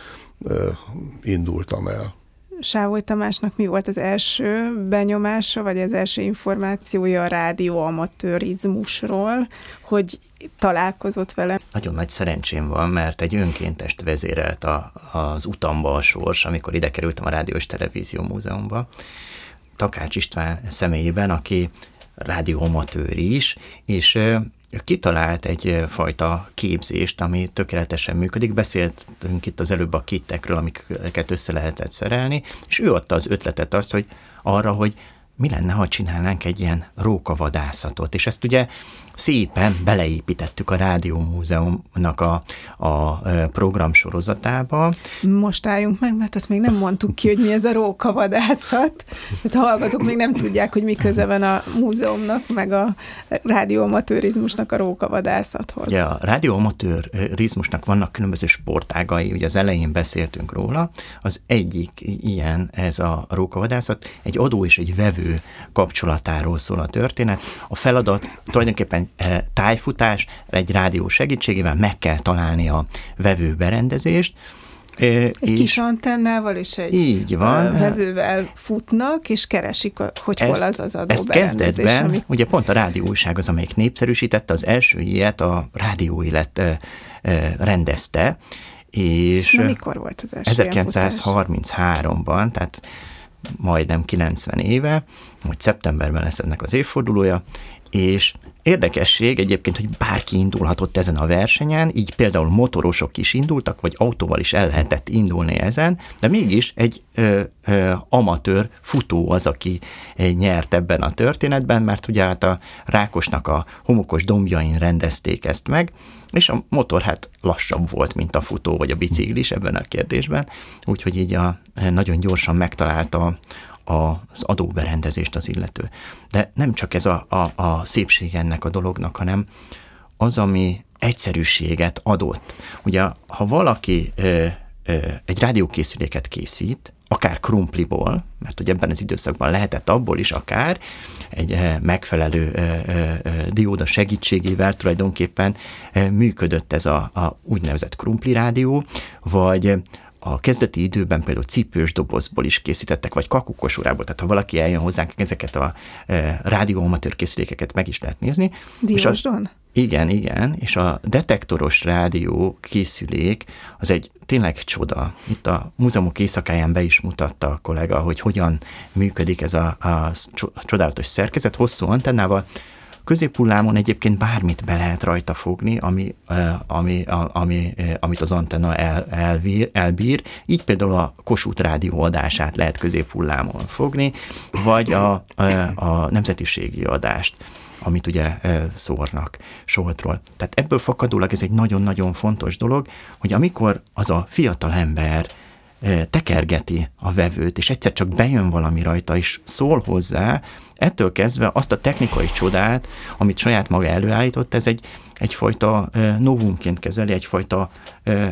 indultam el. Sávoly Tamásnak mi volt az első benyomása, vagy az első információja a rádióamatőrizmusról, hogy találkozott vele? Nagyon nagy szerencsém van, mert egy önkéntest vezérelt a, az utamba a sors, amikor ide kerültem a Rádió és Televízió Múzeumba. Takács István személyében, aki rádióamatőr is, és kitalált egyfajta képzést, ami tökéletesen működik. Beszéltünk itt az előbb a kittekről, amiket össze lehetett szerelni, és ő adta az ötletet azt, hogy arra, hogy mi lenne, ha csinálnánk egy ilyen rókavadászatot, és ezt ugye szépen beleépítettük a Rádió Múzeumnak a, a program sorozatába. Most álljunk meg, mert azt még nem mondtuk ki, hogy mi ez a rókavadászat. Tehát hallgatók még nem tudják, hogy mi köze van a múzeumnak, meg a rádióamatőrizmusnak a rókavadászathoz. Ja, a rádióamatőrizmusnak vannak különböző sportágai, ugye az elején beszéltünk róla. Az egyik ilyen, ez a rókavadászat, egy adó és egy vevő kapcsolatáról szól a történet. A feladat tulajdonképpen Eh, tájfutás, egy rádió segítségével meg kell találni a vevő berendezést, eh, egy és kis antennával és egy így van. Eh, vevővel futnak, és keresik, hogy ezt, hol az az adó Ezt kezdetben, ami... ugye pont a rádió újság az, amelyik népszerűsítette, az első ilyet a rádió élet rendezte, és Na, mikor volt az első 1933-ban, tehát majdnem 90 éve, hogy szeptemberben lesz ennek az évfordulója, és Érdekesség egyébként, hogy bárki indulhatott ezen a versenyen, így például motorosok is indultak, vagy autóval is el lehetett indulni ezen, de mégis egy ö, ö, amatőr futó az, aki nyert ebben a történetben, mert ugye hát a Rákosnak a homokos dombjain rendezték ezt meg, és a motor hát lassabb volt, mint a futó vagy a biciklis ebben a kérdésben, úgyhogy így a, nagyon gyorsan megtalálta az adóberendezést az illető. De nem csak ez a, a, a szépség ennek a dolognak, hanem az, ami egyszerűséget adott. Ugye, ha valaki ö, ö, egy rádiókészüléket készít, akár krumpliból, mert hogy ebben az időszakban lehetett abból is akár, egy megfelelő dióda segítségével tulajdonképpen működött ez a, a úgynevezett krumpli rádió, vagy a kezdeti időben például cipős dobozból is készítettek, vagy kakukosorából, tehát ha valaki eljön hozzánk, ezeket a e, rádióamatőr készülékeket meg is lehet nézni. Diósdon? Igen, igen, és a detektoros rádió készülék az egy tényleg csoda. Itt a múzeumok éjszakáján be is mutatta a kollega, hogy hogyan működik ez a, a csodálatos szerkezet, hosszú antennával, Középhullámon egyébként bármit be lehet rajta fogni, ami, ami, ami, amit az antenna el, elvír, elbír. Így például a Kossuth rádió adását lehet középhullámon fogni, vagy a, a, nemzetiségi adást amit ugye szórnak Soltról. Tehát ebből fakadólag ez egy nagyon-nagyon fontos dolog, hogy amikor az a fiatal ember tekergeti a vevőt, és egyszer csak bejön valami rajta, és szól hozzá, ettől kezdve azt a technikai csodát, amit saját maga előállított, ez egy, egyfajta novumként kezeli, egyfajta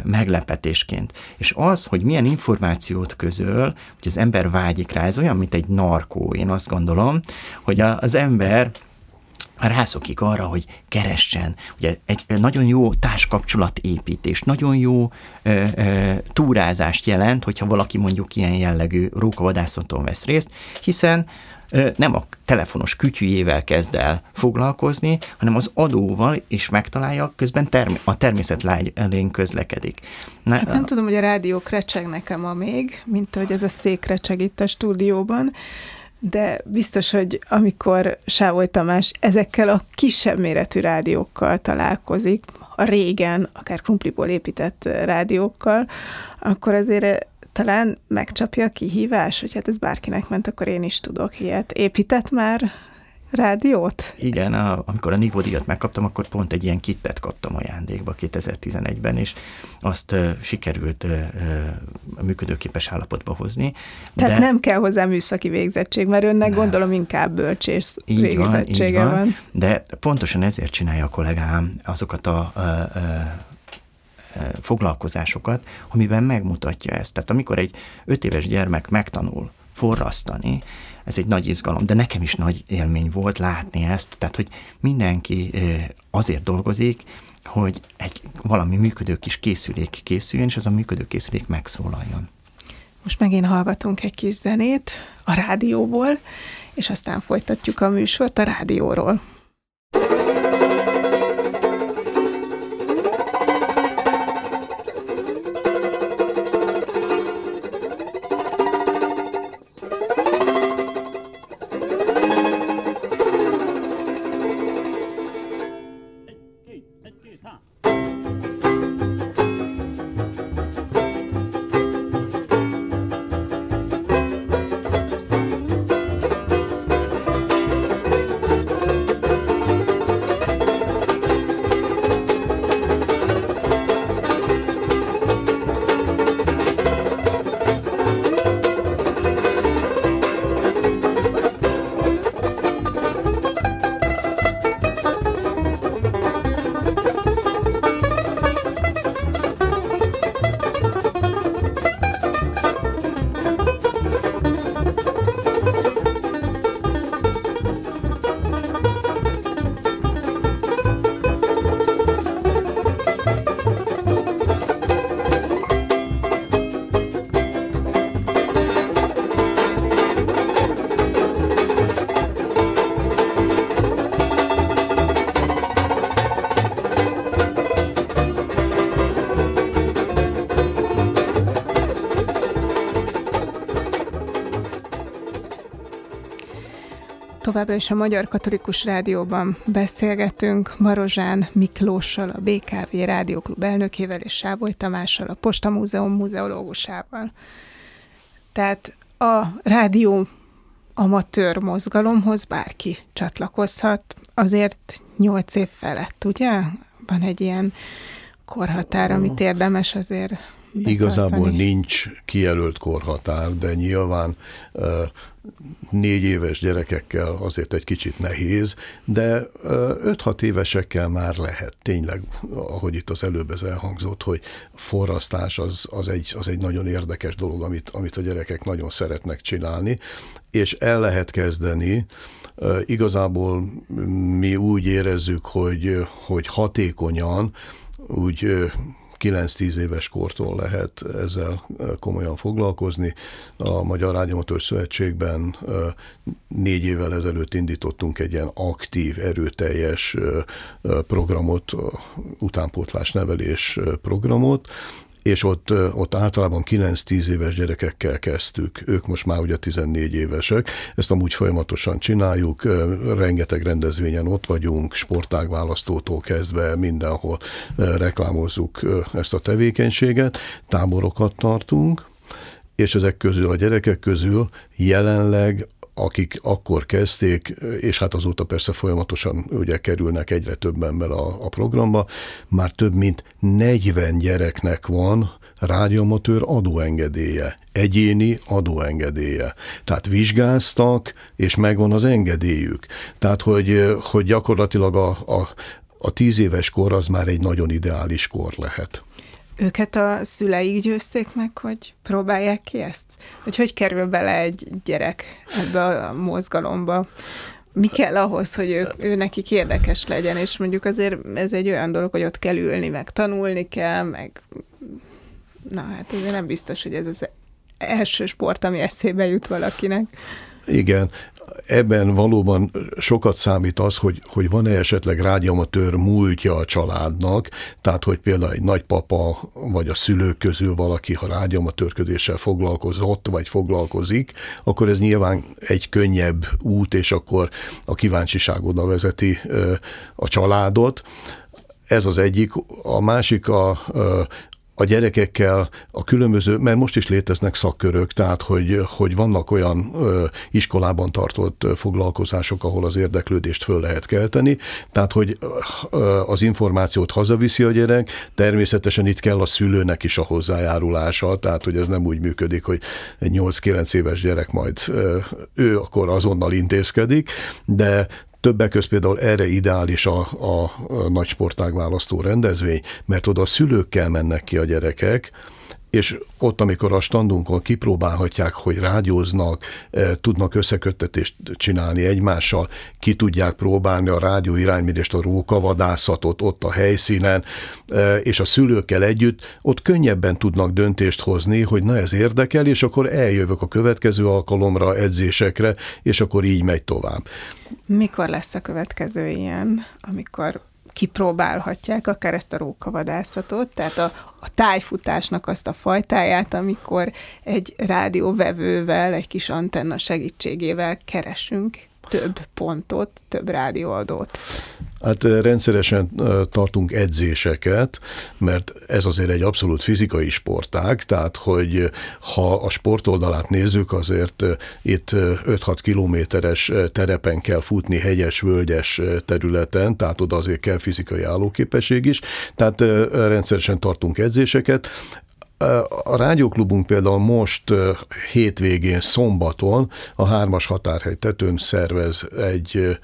meglepetésként. És az, hogy milyen információt közöl, hogy az ember vágyik rá, ez olyan, mint egy narkó, én azt gondolom, hogy az ember rászokik arra, hogy keressen. Ugye egy nagyon jó társkapcsolatépítés, nagyon jó e, e, túrázást jelent, hogyha valaki mondjuk ilyen jellegű rókavadászaton vesz részt, hiszen nem a telefonos kütyűjével kezd el foglalkozni, hanem az adóval is megtalálja, közben term- a természet elén közlekedik. Na, hát nem a... tudom, hogy a rádiók recseg nekem ma még, mint hogy ez a szék recseg itt a stúdióban, de biztos, hogy amikor Sávoly Tamás ezekkel a kisebb méretű rádiókkal találkozik, a régen, akár krumpliból épített rádiókkal, akkor azért talán megcsapja a kihívás, hogy hát ez bárkinek ment, akkor én is tudok ilyet. Épített már rádiót? Igen, a, amikor a nívódíjat megkaptam, akkor pont egy ilyen kittet kaptam ajándékba 2011-ben, és azt uh, sikerült uh, uh, működőképes állapotba hozni. Tehát de... nem kell hozzá műszaki végzettség, mert önnek nem. gondolom inkább bölcsész így végzettsége van, van. van. De pontosan ezért csinálja a kollégám azokat a, a, a foglalkozásokat, amiben megmutatja ezt. Tehát amikor egy öt éves gyermek megtanul forrasztani, ez egy nagy izgalom, de nekem is nagy élmény volt látni ezt, tehát hogy mindenki azért dolgozik, hogy egy valami működő kis készülék készüljön, és az a működő készülék megszólaljon. Most megint hallgatunk egy kis zenét a rádióból, és aztán folytatjuk a műsort a rádióról. Továbbra is a Magyar Katolikus Rádióban beszélgetünk Marozsán Miklóssal, a BKV Rádióklub elnökével és Sávoly Tamással, a Posta Múzeum muzeológusával. Tehát a rádió amatőr mozgalomhoz bárki csatlakozhat, azért nyolc év felett, ugye? Van egy ilyen korhatár, amit érdemes azért Igazából nincs kijelölt korhatár, de nyilván négy éves gyerekekkel azért egy kicsit nehéz, de 5-6 évesekkel már lehet. Tényleg, ahogy itt az előbb ez elhangzott, hogy forrasztás az, az, egy, az egy nagyon érdekes dolog, amit, amit a gyerekek nagyon szeretnek csinálni, és el lehet kezdeni, Igazából mi úgy érezzük, hogy, hogy hatékonyan, úgy 9-10 éves kortól lehet ezzel komolyan foglalkozni. A Magyar Rádiómatőr Szövetségben négy évvel ezelőtt indítottunk egy ilyen aktív, erőteljes programot, utánpótlás nevelés programot, és ott, ott általában 9-10 éves gyerekekkel kezdtük, ők most már ugye 14 évesek, ezt amúgy folyamatosan csináljuk, rengeteg rendezvényen ott vagyunk, sportágválasztótól kezdve mindenhol reklámozzuk ezt a tevékenységet, táborokat tartunk, és ezek közül, a gyerekek közül jelenleg akik akkor kezdték, és hát azóta persze folyamatosan ugye kerülnek egyre több ember a, a programba, már több mint 40 gyereknek van rádiómatőr adóengedélye, egyéni adóengedélye. Tehát vizsgáztak, és megvan az engedélyük. Tehát, hogy, hogy gyakorlatilag a, a, a tíz éves kor az már egy nagyon ideális kor lehet. Őket a szüleik győzték meg, hogy próbálják ki ezt? Hogy hogy kerül bele egy gyerek ebbe a mozgalomba? Mi kell ahhoz, hogy ő, ő nekik érdekes legyen, és mondjuk azért ez egy olyan dolog, hogy ott kell ülni, meg tanulni kell, meg na hát ez nem biztos, hogy ez az első sport, ami eszébe jut valakinek. Igen, ebben valóban sokat számít az, hogy, hogy van-e esetleg rádiamatőr múltja a családnak, tehát hogy például egy nagypapa vagy a szülők közül valaki, ha rádiamatőrködéssel foglalkozott vagy foglalkozik, akkor ez nyilván egy könnyebb út, és akkor a kíváncsiság oda vezeti a családot. Ez az egyik. A másik a, a gyerekekkel a különböző, mert most is léteznek szakkörök, tehát hogy, hogy vannak olyan ö, iskolában tartott foglalkozások, ahol az érdeklődést föl lehet kelteni, tehát hogy ö, az információt hazaviszi a gyerek, természetesen itt kell a szülőnek is a hozzájárulása, tehát hogy ez nem úgy működik, hogy egy 8-9 éves gyerek majd ö, ő akkor azonnal intézkedik, de Többek között például erre ideális a, a, a nagy sportág választó rendezvény, mert oda a szülőkkel mennek ki a gyerekek, és ott, amikor a standunkon kipróbálhatják, hogy rádióznak, eh, tudnak összeköttetést csinálni egymással, ki tudják próbálni a rádió iránymérést, a rókavadászatot ott a helyszínen, eh, és a szülőkkel együtt, ott könnyebben tudnak döntést hozni, hogy na ez érdekel, és akkor eljövök a következő alkalomra, edzésekre, és akkor így megy tovább. Mikor lesz a következő ilyen, amikor kipróbálhatják akár ezt a rókavadászatot, tehát a, a tájfutásnak azt a fajtáját, amikor egy rádióvevővel, egy kis antenna segítségével keresünk több pontot, több rádióadót. Hát rendszeresen tartunk edzéseket, mert ez azért egy abszolút fizikai sportág, tehát hogy ha a sportoldalát nézzük, azért itt 5-6 kilométeres terepen kell futni hegyes, völgyes területen, tehát oda azért kell fizikai állóképesség is, tehát rendszeresen tartunk edzéseket. A rádióklubunk például most hétvégén, szombaton a hármas határhely tetőn szervez egy,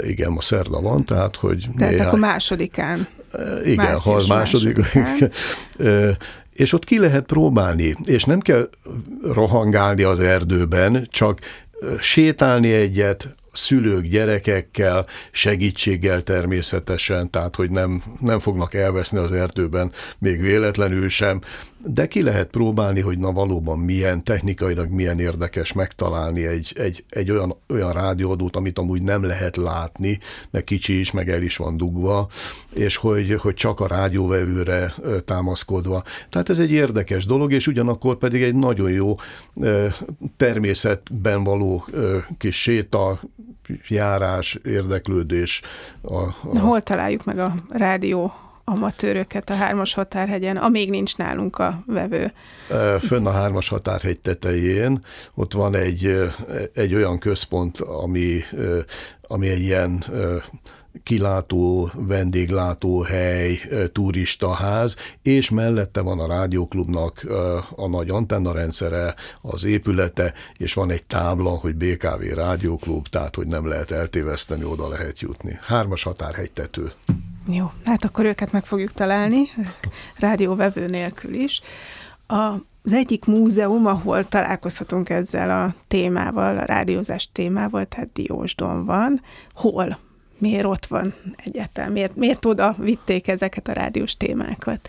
igen, ma szerda van, tehát hogy... Tehát néhány, akkor másodikán. Igen, ha az második. és ott ki lehet próbálni, és nem kell rohangálni az erdőben, csak sétálni egyet, szülők gyerekekkel, segítséggel természetesen, tehát hogy nem, nem fognak elveszni az erdőben még véletlenül sem, de ki lehet próbálni, hogy na valóban milyen, technikailag milyen érdekes megtalálni egy, egy, egy olyan, olyan rádióadót, amit amúgy nem lehet látni, meg kicsi is, meg el is van dugva, és hogy, hogy csak a rádióvevőre támaszkodva. Tehát ez egy érdekes dolog, és ugyanakkor pedig egy nagyon jó természetben való kis séta, járás, érdeklődés. A, a... Hol találjuk meg a rádió amatőröket a Hármas Határhegyen, amíg nincs nálunk a vevő? Fönn a Hármas Határhegy tetején, ott van egy, egy olyan központ, ami, ami egy ilyen kilátó, vendéglátóhely, turistaház, és mellette van a rádióklubnak a nagy antenna rendszere, az épülete, és van egy tábla, hogy BKV rádióklub, tehát hogy nem lehet eltéveszteni, oda lehet jutni. Hármas határhegytető. Jó, hát akkor őket meg fogjuk találni, rádióvevő nélkül is. A az egyik múzeum, ahol találkozhatunk ezzel a témával, a rádiózás témával, tehát Diósdon van. Hol? miért ott van egyáltalán, miért, miért oda vitték ezeket a rádiós témákat?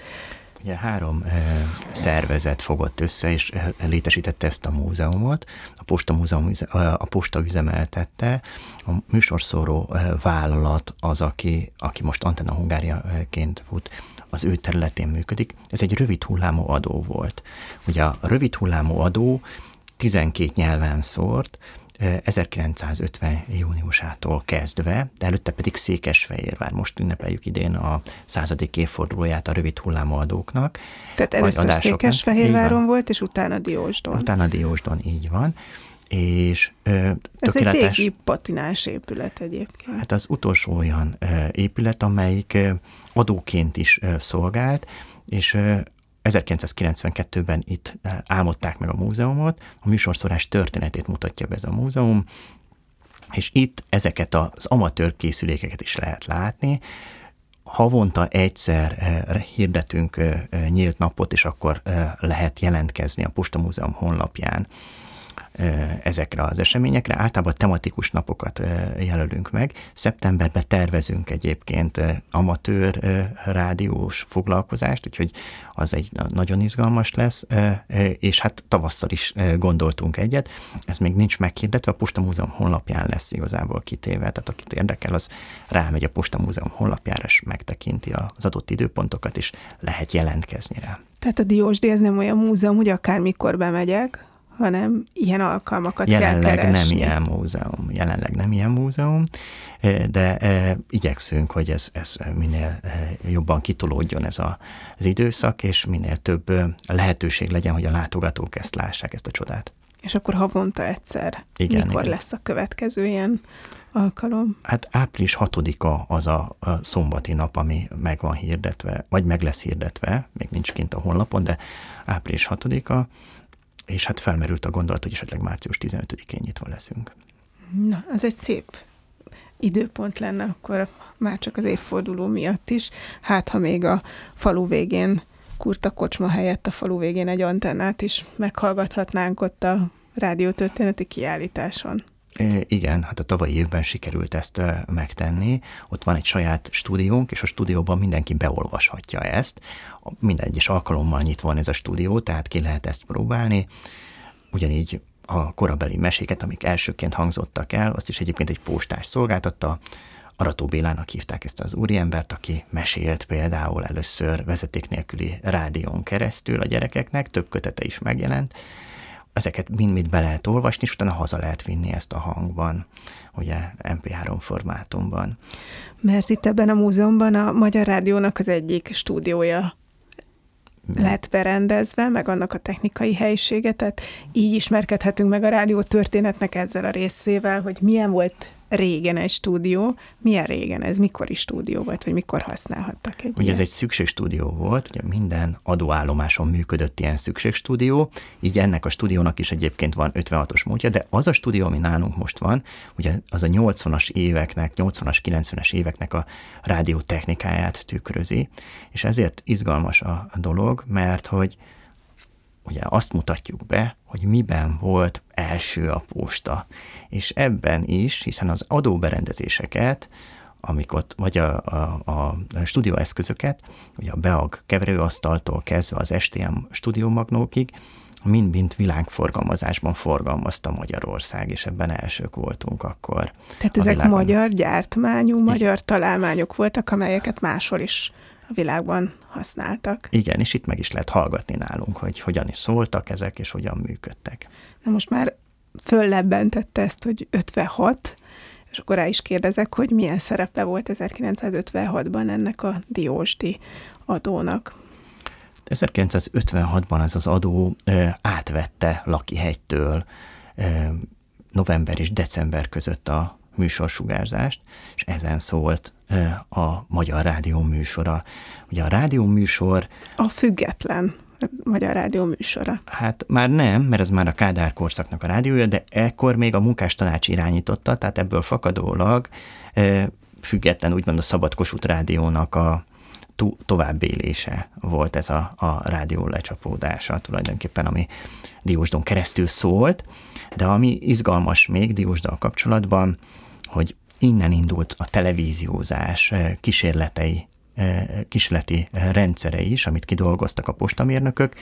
Ugye három e, szervezet fogott össze, és létesítette ezt a múzeumot. A Posta, Múzeum, a Posta üzemeltette, a műsorszóró vállalat az, aki, aki most Antenna Hungáriaként fut, az ő területén működik. Ez egy rövid hullámú adó volt. Ugye a rövid hullámú adó 12 nyelven szórt, 1950 júniusától kezdve, de előtte pedig Székesfehérvár. Most ünnepeljük idén a századik évfordulóját a rövid hullámú adóknak. Tehát először Székesfehérváron volt, és utána Diósdon. Utána Diósdon, így van és ö, Ez egy régi patinás épület egyébként. Hát az utolsó olyan ö, épület, amelyik ö, adóként is ö, szolgált, és 1992-ben itt eh, álmodták meg a múzeumot, a műsorszorás történetét mutatja be ez a múzeum, és itt ezeket az amatőr készülékeket is lehet látni. Havonta egyszer eh, hirdetünk eh, nyílt napot, és akkor lehet jelentkezni a Posta Múzeum honlapján ezekre az eseményekre. Általában tematikus napokat jelölünk meg. Szeptemberben tervezünk egyébként amatőr rádiós foglalkozást, úgyhogy az egy nagyon izgalmas lesz, és hát tavasszal is gondoltunk egyet. Ez még nincs meghirdetve, a Posta Múzeum honlapján lesz igazából kitéve, tehát akit érdekel, az rámegy a Posta Múzeum honlapjára, és megtekinti az adott időpontokat, és lehet jelentkezni rá. Tehát a Diósdi ez nem olyan múzeum, hogy akármikor bemegyek, hanem ilyen alkalmakat jelenleg kell keresni. nem ilyen múzeum, jelenleg nem ilyen múzeum, de igyekszünk, hogy ez, ez minél jobban kitolódjon ez a, az időszak, és minél több lehetőség legyen, hogy a látogatók ezt lássák, ezt a csodát. És akkor havonta egyszer. Igen, Mikor igen. lesz a következő ilyen alkalom? Hát április 6-a az a, a szombati nap, ami meg van hirdetve, vagy meg lesz hirdetve, még nincs kint a honlapon, de április 6-a, és hát felmerült a gondolat, hogy esetleg március 15-én nyitva leszünk. Na, ez egy szép időpont lenne akkor már csak az évforduló miatt is. Hát, ha még a falu végén kurta kocsma helyett a falu végén egy antennát is meghallgathatnánk ott a rádiótörténeti kiállításon. Igen, hát a tavalyi évben sikerült ezt megtenni. Ott van egy saját stúdiónk, és a stúdióban mindenki beolvashatja ezt. Minden egyes alkalommal nyitva van ez a stúdió, tehát ki lehet ezt próbálni. Ugyanígy a korabeli meséket, amik elsőként hangzottak el, azt is egyébként egy postás szolgáltatta. Arató Bélának hívták ezt az úriembert, aki mesélt például először vezeték nélküli rádión keresztül a gyerekeknek, több kötete is megjelent, ezeket mind-mind be lehet olvasni, és utána haza lehet vinni ezt a hangban, ugye MP3 formátumban. Mert itt ebben a múzeumban a Magyar Rádiónak az egyik stúdiója lett berendezve, meg annak a technikai helyisége, tehát így ismerkedhetünk meg a rádió történetnek ezzel a részével, hogy milyen volt régen egy stúdió. Milyen régen ez? Mikor is stúdió volt, vagy mikor használhattak egy Ugye ilyen? ez egy szükségstúdió volt, ugye minden adóállomáson működött ilyen szükségstúdió, így ennek a stúdiónak is egyébként van 56-os módja, de az a stúdió, ami nálunk most van, ugye az a 80-as éveknek, 80-as, 90-es éveknek a rádió technikáját tükrözi, és ezért izgalmas a dolog, mert hogy ugye azt mutatjuk be, hogy miben volt első a posta. És ebben is, hiszen az adóberendezéseket, amik ott, vagy a, a, a stúdióeszközöket, ugye a BEAG keverőasztaltól kezdve az STM stúdiómagnókig, mind-mind világforgalmazásban forgalmazta Magyarország, és ebben elsők voltunk akkor. Tehát ezek világon. magyar gyártmányú, magyar találmányok voltak, amelyeket máshol is világban használtak. Igen, és itt meg is lehet hallgatni nálunk, hogy hogyan is szóltak ezek, és hogyan működtek. Na most már föllebbentette ezt, hogy 56, És akkor rá is kérdezek, hogy milyen szerepe volt 1956-ban ennek a diósdi adónak. 1956-ban ez az adó ö, átvette Lakihegytől ö, november és december között a műsorsugárzást, és ezen szólt a Magyar Rádió műsora. Ugye a rádió műsor... A független Magyar Rádió műsora. Hát már nem, mert ez már a Kádár korszaknak a rádiója, de ekkor még a munkástanács irányította, tehát ebből fakadólag független úgymond a Szabad Kossuth Rádiónak a to- továbbélése volt ez a, a rádió lecsapódása tulajdonképpen, ami Diósdon keresztül szólt, de ami izgalmas még Diósdal kapcsolatban, hogy innen indult a televíziózás kísérletei kísérleti rendszere is, amit kidolgoztak a postamérnökök.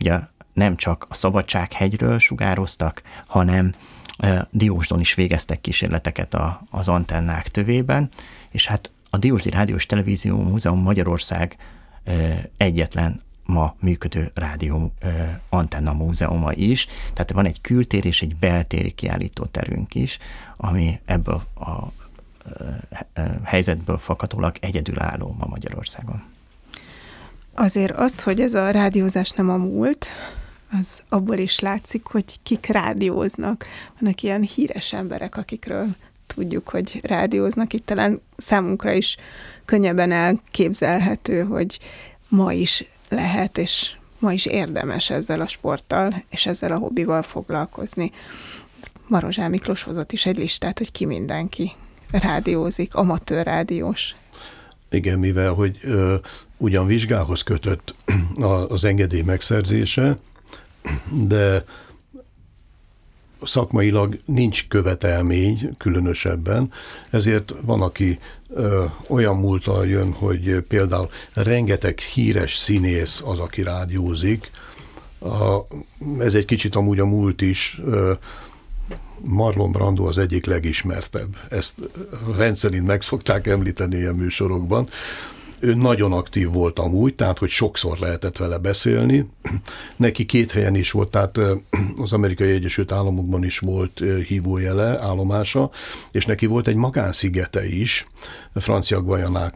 Ugye nem csak a Szabadsághegyről sugároztak, hanem Diósdon is végeztek kísérleteket a, az antennák tövében, és hát a Diósdi Rádiós Televízió Múzeum Magyarország egyetlen ma működő rádió antenna múzeuma is, tehát van egy kültér és egy beltéri kiállítóterünk is, ami ebből a helyzetből fakadólag egyedülálló ma Magyarországon. Azért az, hogy ez a rádiózás nem a múlt, az abból is látszik, hogy kik rádióznak. Vannak ilyen híres emberek, akikről tudjuk, hogy rádióznak. Itt talán számunkra is könnyebben elképzelhető, hogy ma is lehet, és ma is érdemes ezzel a sporttal és ezzel a hobbival foglalkozni. Marozsá Miklós hozott is egy listát, hogy ki mindenki rádiózik, amatőr rádiós. Igen, mivel hogy ö, ugyan vizsgához kötött az engedély megszerzése, de szakmailag nincs követelmény különösebben, ezért van, aki ö, olyan múltal jön, hogy például rengeteg híres színész az, aki rádiózik. A, ez egy kicsit amúgy a múlt is, ö, Marlon Brando az egyik legismertebb. Ezt rendszerint meg szokták említeni ilyen műsorokban. Ő nagyon aktív volt amúgy, tehát hogy sokszor lehetett vele beszélni. Neki két helyen is volt, tehát az Amerikai Egyesült Államokban is volt hívójele, állomása, és neki volt egy magánszigete is, francia Guajanák,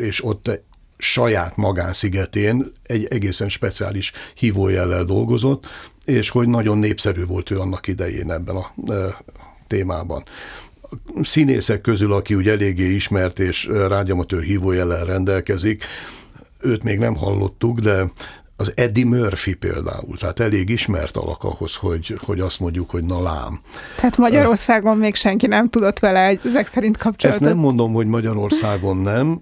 és ott saját magánszigetén egy egészen speciális hívójellel dolgozott, és hogy nagyon népszerű volt ő annak idején ebben a témában. Színészek közül, aki úgy eléggé ismert és rádiamatőr hívójellel rendelkezik, őt még nem hallottuk, de az Eddie Murphy például, tehát elég ismert alak ahhoz, hogy, hogy azt mondjuk, hogy na lám. Tehát Magyarországon még senki nem tudott vele ezek szerint kapcsolatot? Ezt nem mondom, hogy Magyarországon nem.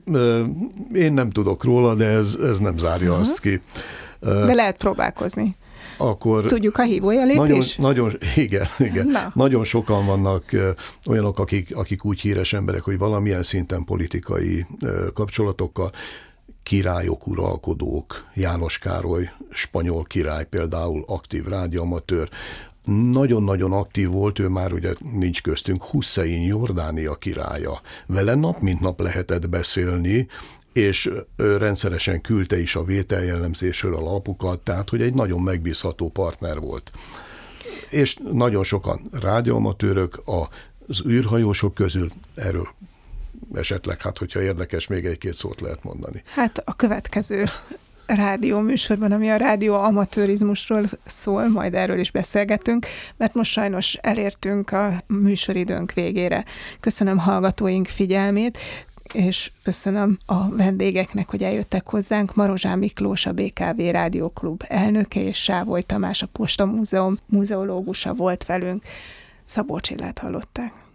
Én nem tudok róla, de ez, ez nem zárja uh-huh. azt ki. De lehet próbálkozni akkor... Tudjuk a hívójelét nagyon, is? Nagyon, igen, igen. Na. Nagyon sokan vannak olyanok, akik, akik úgy híres emberek, hogy valamilyen szinten politikai kapcsolatokkal királyok, uralkodók, János Károly, spanyol király például, aktív rádiamatőr, nagyon-nagyon aktív volt, ő már ugye nincs köztünk, Hussein Jordánia királya. Vele nap mint nap lehetett beszélni, és rendszeresen küldte is a vételjellemzésről a lapukat, tehát hogy egy nagyon megbízható partner volt. És nagyon sokan rádióamatőrök, az űrhajósok közül erről esetleg, hát hogyha érdekes, még egy-két szót lehet mondani. Hát a következő rádió műsorban, ami a rádió amatőrizmusról szól, majd erről is beszélgetünk, mert most sajnos elértünk a műsoridőnk végére. Köszönöm hallgatóink figyelmét, és köszönöm a vendégeknek, hogy eljöttek hozzánk. Marozsán Miklós, a BKV Rádióklub elnöke, és Sávoly Tamás, a Posta Múzeum múzeológusa volt velünk. Szabó Csillát hallották.